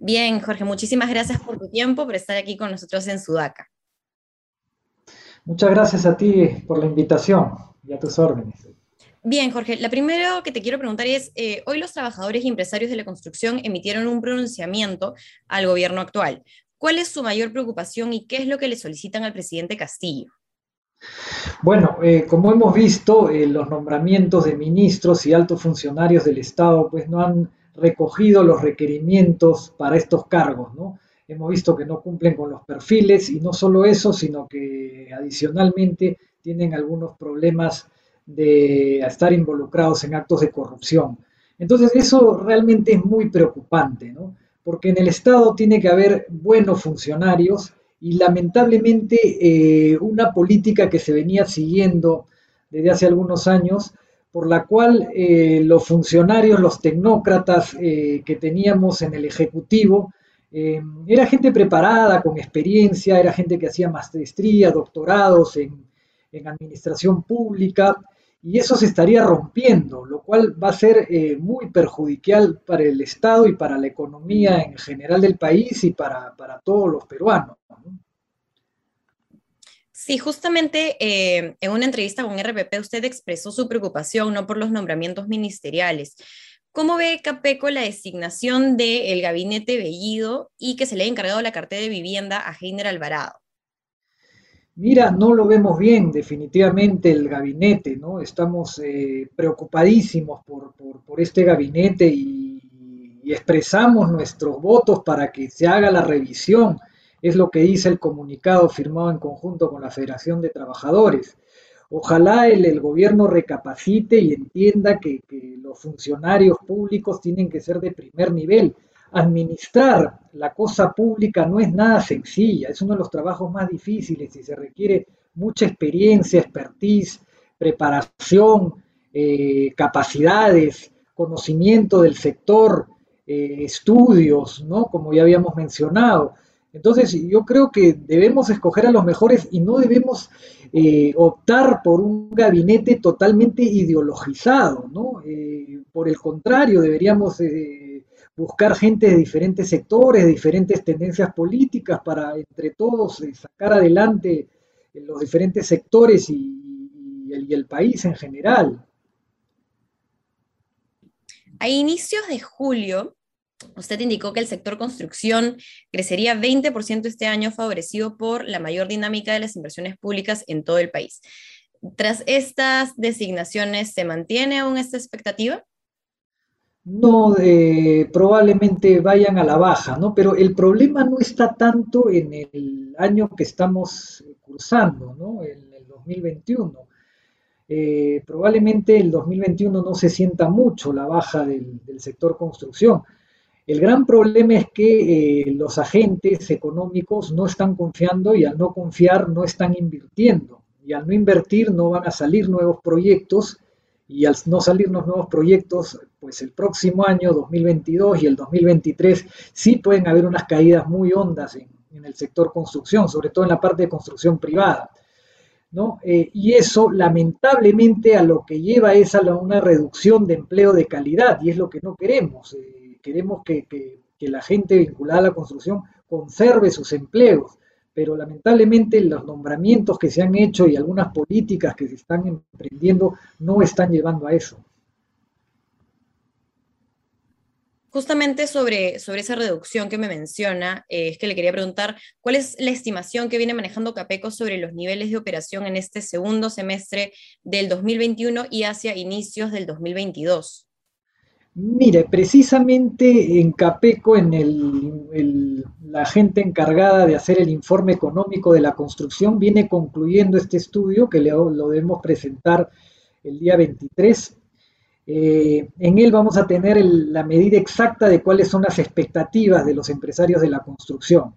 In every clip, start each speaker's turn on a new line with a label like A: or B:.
A: Bien, Jorge, muchísimas gracias por tu tiempo, por estar aquí con nosotros en Sudaca.
B: Muchas gracias a ti por la invitación y a tus órdenes.
A: Bien, Jorge, la primera que te quiero preguntar es, eh, hoy los trabajadores y empresarios de la construcción emitieron un pronunciamiento al gobierno actual. ¿Cuál es su mayor preocupación y qué es lo que le solicitan al presidente Castillo?
B: Bueno, eh, como hemos visto, eh, los nombramientos de ministros y altos funcionarios del Estado pues no han recogido los requerimientos para estos cargos, ¿no? Hemos visto que no cumplen con los perfiles y no solo eso, sino que adicionalmente tienen algunos problemas de estar involucrados en actos de corrupción. Entonces eso realmente es muy preocupante, ¿no? Porque en el Estado tiene que haber buenos funcionarios y lamentablemente eh, una política que se venía siguiendo desde hace algunos años, por la cual eh, los funcionarios, los tecnócratas eh, que teníamos en el Ejecutivo, era gente preparada, con experiencia, era gente que hacía maestría, doctorados en, en administración pública, y eso se estaría rompiendo, lo cual va a ser eh, muy perjudicial para el Estado y para la economía en general del país y para, todos los peruanos.
A: Sí, justamente eh, en una entrevista con RPP usted expresó su preocupación no por los nombramientos ministeriales. ¿Cómo ve Capeco la designación del gabinete Bellido y que se le haya encargado la cartera de vivienda a Heiner Alvarado?
B: Mira, no lo vemos bien definitivamente el gabinete, ¿no? Estamos eh, preocupadísimos por, este gabinete y, expresamos nuestros votos para que se haga la revisión. Es lo que dice el comunicado firmado en conjunto con la Federación de Trabajadores. Ojalá el, gobierno recapacite y entienda que los funcionarios públicos tienen que ser de primer nivel administrar la cosa pública no es nada sencilla, es uno de los trabajos más difíciles y se requiere mucha experiencia, expertise, preparación, eh, capacidades, conocimiento del sector, eh, estudios, ¿no? Como ya habíamos mencionado. Entonces, yo creo que debemos escoger a los mejores y no debemos eh, optar por un gabinete totalmente ideologizado, ¿no? por el contrario, deberíamos buscar gente de diferentes sectores, de diferentes tendencias políticas para entre todos eh, sacar adelante los diferentes sectores y, el, país en general.
A: A inicios de julio, usted indicó que el sector construcción crecería 20% este año, favorecido por la mayor dinámica de las inversiones públicas en todo el país. Tras estas designaciones, ¿se mantiene aún esta expectativa?
B: no eh, probablemente vayan a la baja, ¿no? Pero el problema no está tanto en el año que estamos cursando, ¿no? En el 2021. Eh, probablemente el 2021 no se sienta mucho la baja del, sector construcción. El gran problema es que eh, los agentes económicos no están confiando y al no confiar no están invirtiendo. Y al no invertir no van a salir nuevos proyectos y al no salirnos nuevos proyectos, pues el próximo año, 2022 y el 2023, sí pueden haber unas caídas muy hondas en, el sector construcción, sobre todo en la parte de construcción privada. ¿no? Eh, y eso lamentablemente a lo que lleva es a una reducción de empleo de calidad y es lo que no queremos. Eh, queremos que, que la gente vinculada a la construcción conserve sus empleos pero lamentablemente los nombramientos que se han hecho y algunas políticas que se están emprendiendo no están llevando a eso.
A: Justamente sobre, sobre esa reducción que me menciona, eh, es que le quería preguntar, ¿cuál es la estimación que viene manejando Capeco sobre los niveles de operación en este segundo semestre del 2021 y hacia inicios del 2022?
B: Mire, precisamente en Capeco, en el, la gente encargada de hacer el informe económico de la construcción, viene concluyendo este estudio que lo debemos presentar el día 23. Eh, en él vamos a tener la medida exacta de cuáles son las expectativas de los empresarios de la construcción.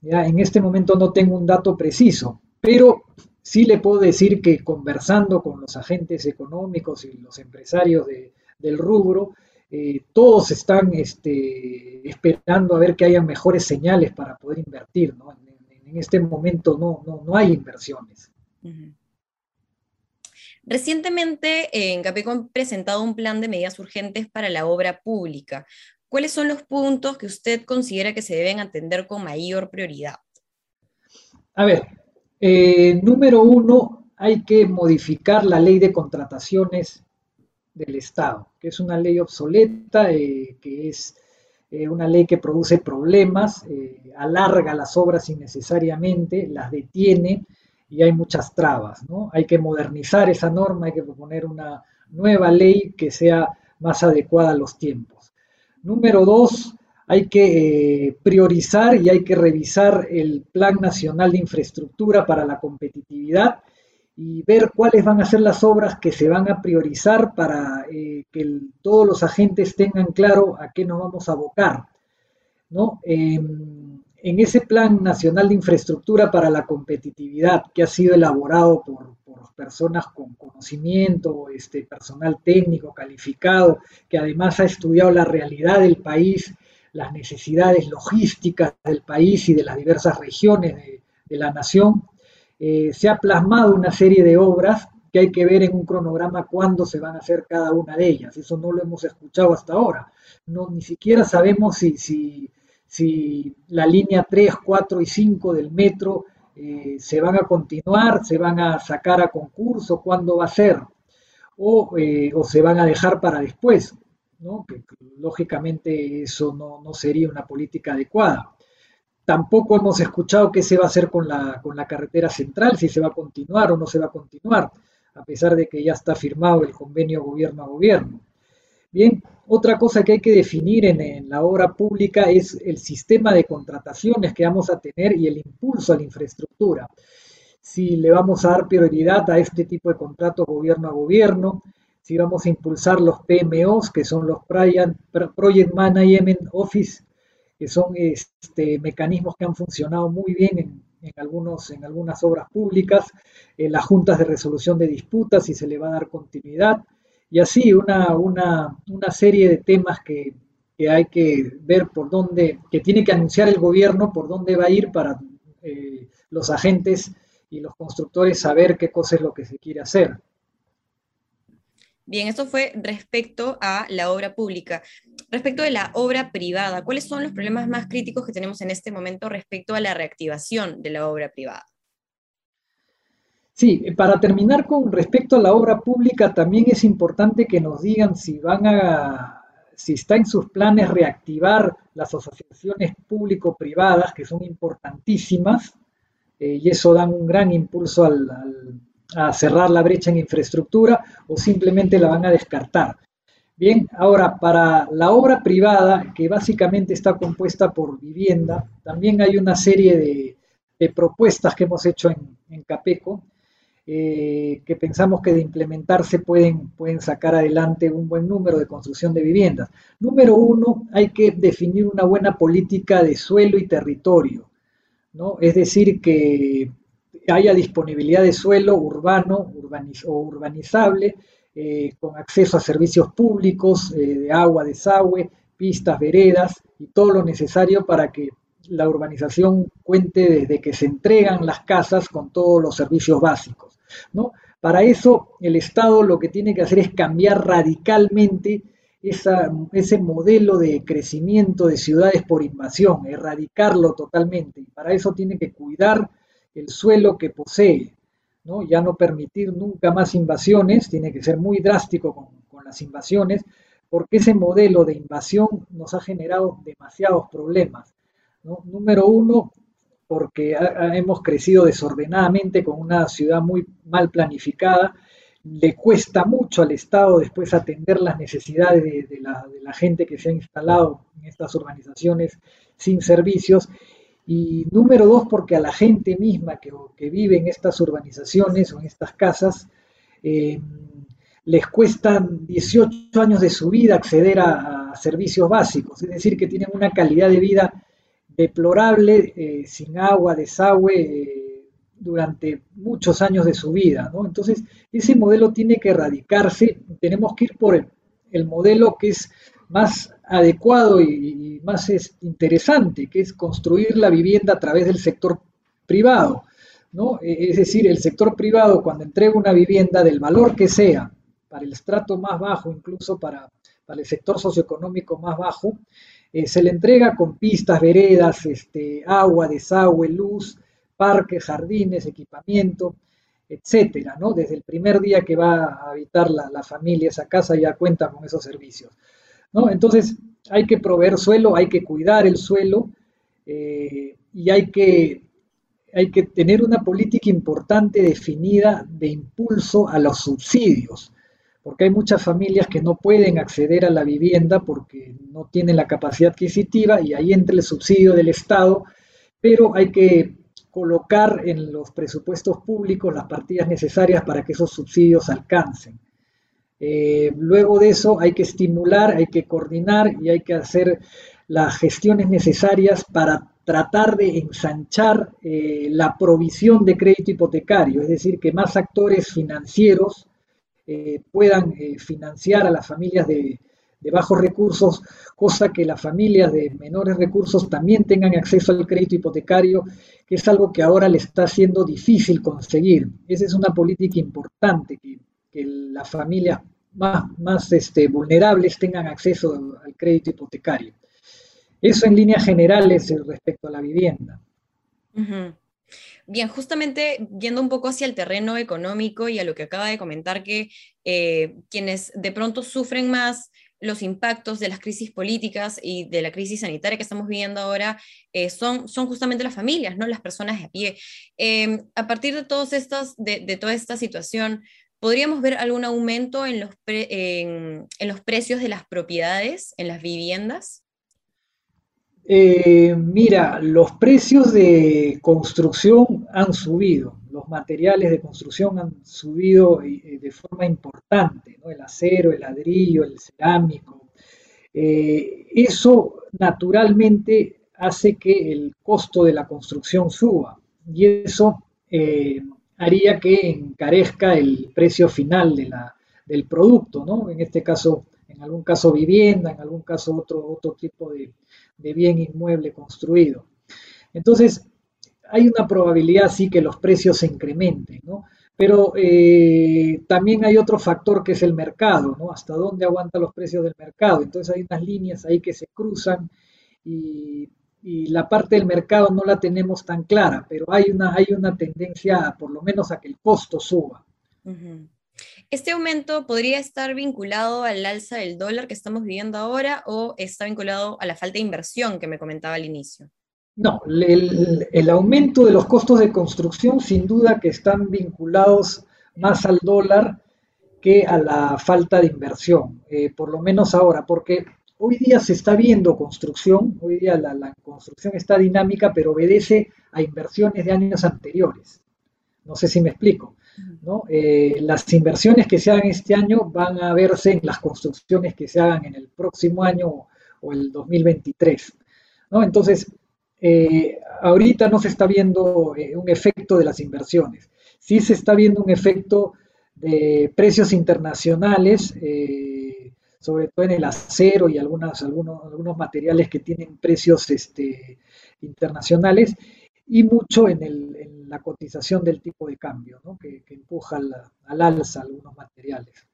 B: ¿Ya? En este momento no tengo un dato preciso, pero sí le puedo decir que conversando con los agentes económicos y los empresarios de, del rubro, eh, todos están este, esperando a ver que haya mejores señales para poder invertir. ¿no? En, este momento no, no, hay inversiones.
A: Recientemente en Capeco han presentado un plan de medidas urgentes para la obra pública. ¿cuáles son los puntos que usted considera que se deben atender con mayor prioridad?
B: A ver, eh, número uno, hay que modificar la ley de contrataciones del Estado, que es una ley obsoleta, eh, que es eh, una ley que produce problemas, alarga las obras innecesariamente, las detiene y hay muchas trabas. ¿no? Hay que modernizar esa norma, hay que proponer una nueva ley que sea más adecuada a los tiempos. Número dos, hay que eh, priorizar y hay que revisar el Plan Nacional de Infraestructura para la Competitividad y ver cuáles van a ser las obras que se van a priorizar para eh, que todos los agentes tengan claro a qué nos vamos a abocar. ¿no? En ese Plan Nacional de Infraestructura para la Competitividad, que ha sido elaborado por, personas con conocimiento, este, personal técnico calificado, que además ha estudiado la realidad del país, las necesidades logísticas del país y de las diversas regiones de, la nación, eh, se ha plasmado una serie de obras que hay que ver en un cronograma cuándo se van a hacer cada una de ellas. Eso no lo hemos escuchado hasta ahora. No, ni siquiera sabemos si, si si la línea 3, 4 y 5 del metro eh, se van a continuar, se van a sacar a concurso, cuándo va a ser, o, eh, se van a dejar para después, ¿no? que, lógicamente eso no, no, sería una política adecuada. Tampoco hemos escuchado qué se va a hacer con la, con la carretera central, si se va a continuar o no se va a continuar, a pesar de que ya está firmado el convenio gobierno a gobierno. Bien, otra cosa que hay que definir en, la obra pública es el sistema de contrataciones que vamos a tener y el impulso a la infraestructura. Si le vamos a dar prioridad a este tipo de contratos gobierno a gobierno, si vamos a impulsar los PMOs, que son los Project Management Office, que son este, mecanismos que han funcionado muy bien en, algunos, en algunas obras públicas, en las juntas de resolución de disputas, si se le va a dar continuidad, y así una, una, una serie de temas que, hay que ver por dónde, que tiene que anunciar el gobierno por dónde va a ir para eh, los agentes y los constructores saber qué cosa es lo que se quiere hacer.
A: Bien, esto fue respecto a la obra pública. Respecto de la obra privada, ¿cuáles son los problemas más críticos que tenemos en este momento respecto a la reactivación de la obra privada?
B: Sí, para terminar con respecto a la obra pública, también es importante que nos digan si van a, si está en sus planes reactivar las asociaciones público-privadas, que son importantísimas, eh, y eso da un gran impulso a cerrar la brecha en infraestructura, o simplemente la van a descartar. Bien, ahora para la obra privada, que básicamente está compuesta por vivienda, también hay una serie de, propuestas que hemos hecho en, Capeco, eh, que pensamos que de implementarse pueden, pueden sacar adelante un buen número de construcción de viviendas. Número uno, hay que definir una buena política de suelo y territorio, ¿no? Es decir, que haya disponibilidad de suelo urbano o urbanizable, eh, con acceso a servicios públicos, eh, de agua, desagüe, pistas, veredas y todo lo necesario para que la urbanización cuente desde que se entregan las casas con todos los servicios básicos. ¿no? Para eso el Estado lo que tiene que hacer es cambiar radicalmente ese modelo de crecimiento de ciudades por invasión, erradicarlo totalmente. Y para eso tiene que cuidar el suelo que posee, ¿no? ya no permitir nunca más invasiones, tiene que ser muy drástico con, las invasiones, porque ese modelo de invasión nos ha generado demasiados problemas. Número uno, porque hemos crecido desordenadamente con una ciudad muy mal planificada. Le cuesta mucho al Estado después atender las necesidades de, la, gente que se ha instalado en estas urbanizaciones sin servicios. Y número dos, porque a la gente misma que, vive en estas urbanizaciones o en estas casas, eh, les cuesta 18 años de su vida acceder a, a servicios básicos, es decir, que tienen una calidad de vida deplorable, eh, sin agua, desagüe, eh, durante muchos años de su vida. ¿no? Entonces, ese modelo tiene que erradicarse, tenemos que ir por el, modelo que es más adecuado y, más interesante, que es construir la vivienda a través del sector privado. ¿no? E, es decir, el sector privado cuando entrega una vivienda del valor que sea, para el estrato más bajo, incluso para para el sector socioeconómico más bajo, eh, se le entrega con pistas, veredas, este, agua, desagüe, luz, parques, jardines, equipamiento, etcétera, ¿no? Desde el primer día que va a habitar la, familia esa casa ya cuenta con esos servicios, ¿no? Entonces hay que proveer suelo, hay que cuidar el suelo eh, y hay que, hay que tener una política importante definida de impulso a los subsidios porque hay muchas familias que no pueden acceder a la vivienda porque no tienen la capacidad adquisitiva y ahí entra el subsidio del Estado, pero hay que colocar en los presupuestos públicos las partidas necesarias para que esos subsidios alcancen. Eh, luego de eso hay que estimular, hay que coordinar y hay que hacer las gestiones necesarias para tratar de ensanchar eh, la provisión de crédito hipotecario, es decir, que más actores financieros eh, puedan financiar a las familias de, bajos recursos, cosa que las familias de menores recursos también tengan acceso al crédito hipotecario, que es algo que ahora le está siendo difícil conseguir. Esa es una política importante, las familias más, más este, vulnerables tengan acceso al crédito hipotecario. Eso en líneas generales respecto a la vivienda.
A: Bien, justamente yendo un poco hacia el terreno económico y a lo que acaba de comentar, que eh, quienes de pronto sufren más los impactos de las crisis políticas y de la crisis sanitaria que estamos viviendo ahora eh, son, son justamente las familias, ¿no? las personas de a pie. Em, a partir de, todos estas, de, toda esta situación, ¿podríamos ver algún aumento en los, en los precios de las propiedades, en las viviendas?
B: Eh, mira, los precios de construcción han subido, los materiales de construcción han subido eh, de forma importante, el acero, el ladrillo, el cerámico. Eh, eso naturalmente hace que el costo de la construcción suba y eso haría que encarezca el precio final de la, del producto, ¿no? en este caso, en algún caso vivienda, en algún caso otro, otro tipo de, de bien inmueble construido. Entonces, hay una probabilidad sí que los precios se incrementen, ¿no? Pero eh, también hay otro factor que es el mercado, ¿no? Hasta dónde aguantan los precios del mercado. Entonces hay unas líneas ahí que se cruzan y, la parte del mercado no la tenemos tan clara, pero hay una, hay una tendencia por lo menos a que el costo suba.
A: ¿Este aumento podría estar vinculado al alza del dólar que estamos viviendo ahora o está vinculado a la falta de inversión que me comentaba al inicio?
B: No, el, aumento de los costos de construcción sin duda que están vinculados más al dólar que a la falta de inversión, eh, por lo menos ahora, porque hoy día se está viendo construcción, hoy día la construcción está dinámica, pero obedece a inversiones de años anteriores. No sé si me explico. Eh, las inversiones que se hagan este año van a verse en las construcciones que se hagan en el próximo año o el 2023. Entonces, eh, ahorita no se está viendo eh, un efecto de las inversiones. Sí se está viendo un efecto de precios internacionales, sobre todo en el acero y algunas, algunos, algunos materiales que tienen precios este, internacionales, y mucho en, la cotización del tipo de cambio, que, empuja al, alza algunos materiales.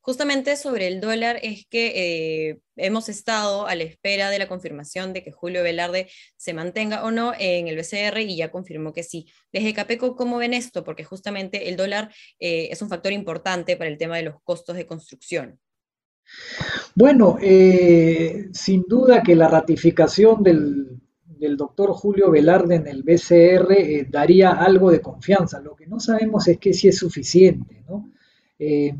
A: Justamente sobre el dólar es que eh, hemos estado a la espera de la confirmación de que Julio Velarde se mantenga o no en el BCR y ya confirmó que sí. Desde Capeco, ¿cómo ven esto? Porque justamente el dólar eh, es un factor importante para el tema de los costos de construcción.
B: Bueno, eh, sin duda que la ratificación del doctor Julio Velarde en el BCR eh, daría algo de confianza. Lo que no sabemos es que si es suficiente. Eh,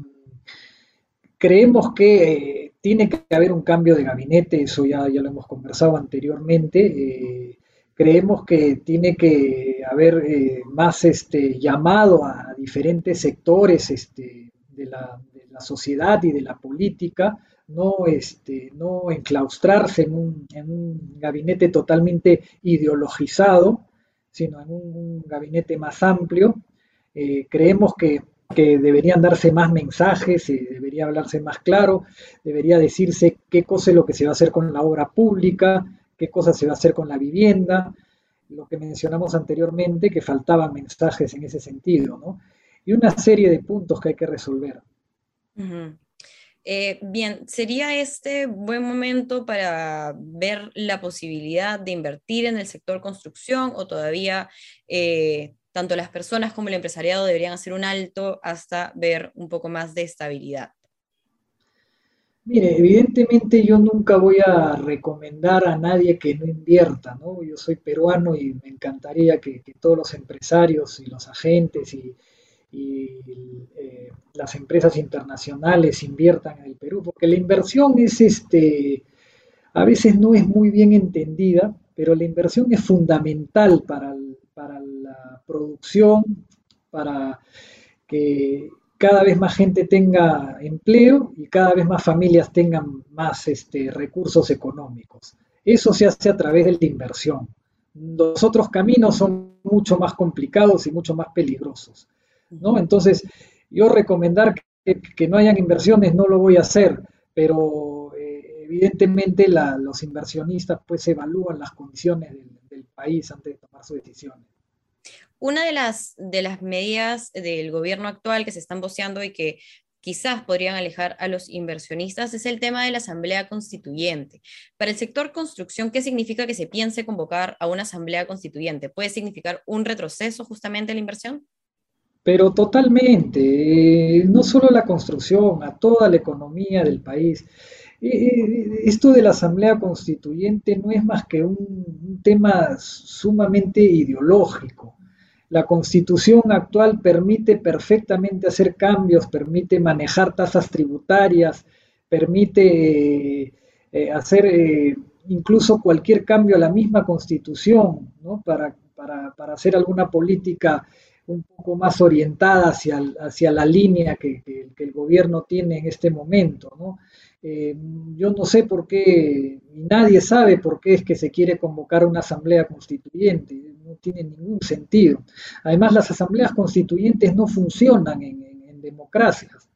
B: creemos que tiene que haber un cambio de gabinete, eso ya, ya lo hemos conversado anteriormente. creemos que tiene que haber más este, llamado a diferentes sectores este, de, la, la sociedad y de la política no, este, no enclaustrarse en un, en un gabinete totalmente ideologizado, sino en un, gabinete más amplio. Eh, creemos que, deberían darse más mensajes, y debería hablarse más claro, debería decirse qué cosa es lo que se va a hacer con la obra pública, qué cosa se va a hacer con la vivienda, lo que mencionamos anteriormente, que faltaban mensajes en ese sentido, ¿no? Y una serie de puntos que hay que resolver.
A: Eh, bien, ¿sería este buen momento para ver la posibilidad de invertir en el sector construcción o todavía eh, tanto las personas como el empresariado deberían hacer un alto hasta ver un poco más de estabilidad?
B: Mire, evidentemente yo nunca voy a recomendar a nadie que no invierta, ¿no? Yo soy peruano y me encantaría que todos los empresarios y los agentes y, y eh, las empresas internacionales inviertan en el Perú, porque la inversión es este, a veces no es muy bien entendida, pero la inversión es fundamental para, para la producción, para que cada vez más gente tenga empleo y cada vez más familias tengan más este, recursos económicos. Eso se hace a través de la inversión. Los otros caminos son mucho más complicados y mucho más peligrosos. ¿No? Entonces, yo recomendar que, no hayan inversiones no lo voy a hacer, pero eh, evidentemente los inversionistas pues evalúan las condiciones del, país antes de tomar sus decisiones.
A: Una de las, de las medidas del gobierno actual que se están voceando y que quizás podrían alejar a los inversionistas es el tema de la asamblea constituyente. Para el sector construcción, ¿qué significa que se piense convocar a una asamblea constituyente? ¿Puede significar un retroceso justamente en la inversión?
B: Pero totalmente, eh, no solo la construcción, a toda la economía del país. Eh, eh, esto de la Asamblea Constituyente no es más que un, tema sumamente ideológico. La constitución actual permite perfectamente hacer cambios, permite manejar tasas tributarias, permite hacer incluso cualquier cambio a la misma constitución ¿no? para, para, para, hacer alguna política un poco más orientada hacia, hacia la línea que, el gobierno tiene en este momento. ¿no? Eh, yo no sé por qué, nadie sabe por qué es que se quiere convocar una asamblea constituyente, no tiene ningún sentido. Además, las asambleas constituyentes no funcionan en, democracias.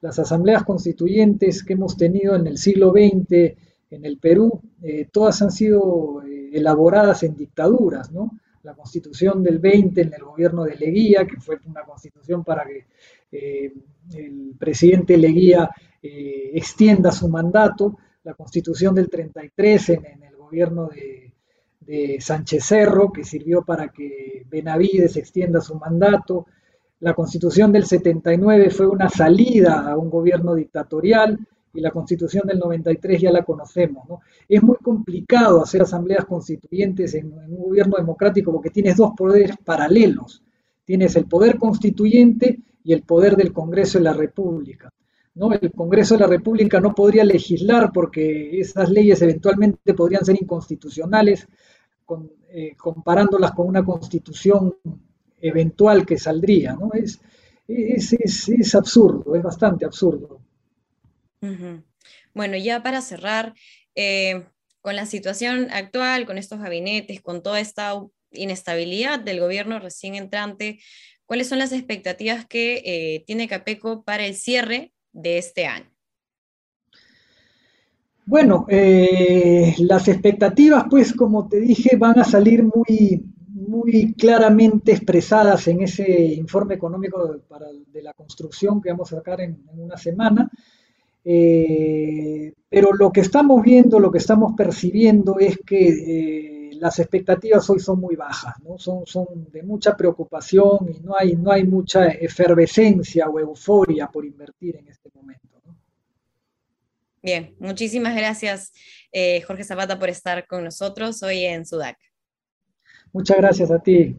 B: Las asambleas constituyentes que hemos tenido en el siglo XX en el Perú, eh, todas han sido eh, elaboradas en dictaduras, ¿no? La constitución del 20 en el gobierno de Leguía, que fue una constitución para que eh, el presidente Leguía eh, extienda su mandato, la constitución del 33 en, el gobierno de, Sánchez Cerro, que sirvió para que Benavides extienda su mandato, la constitución del 79 fue una salida a un gobierno dictatorial, y la constitución del 93 ya la conocemos. ¿no? Es muy complicado hacer asambleas constituyentes en, un gobierno democrático porque tienes dos poderes paralelos. Tienes el poder constituyente y el poder del Congreso de la República. ¿no? El Congreso de la República no podría legislar porque esas leyes eventualmente podrían ser inconstitucionales, eh, comparándolas con una constitución eventual que saldría. ¿no? Es, es, es absurdo, es bastante absurdo.
A: Bueno, ya para cerrar, eh, con la situación actual, con estos gabinetes, con toda esta inestabilidad del gobierno recién entrante, ¿cuáles son las expectativas que eh, tiene Capeco para el cierre de este año?
B: Bueno, eh, las expectativas, pues como te dije, van a salir muy, muy claramente expresadas en ese informe económico de la construcción que vamos a sacar en una semana. Eh, pero lo que estamos viendo, lo que estamos percibiendo es que eh, las expectativas hoy son muy bajas, ¿no? son, son de mucha preocupación y no hay, no hay mucha efervescencia o euforia por invertir en este momento.
A: Bien, muchísimas gracias eh, Jorge Zapata por estar con nosotros hoy en Sudac.
B: Muchas gracias a ti.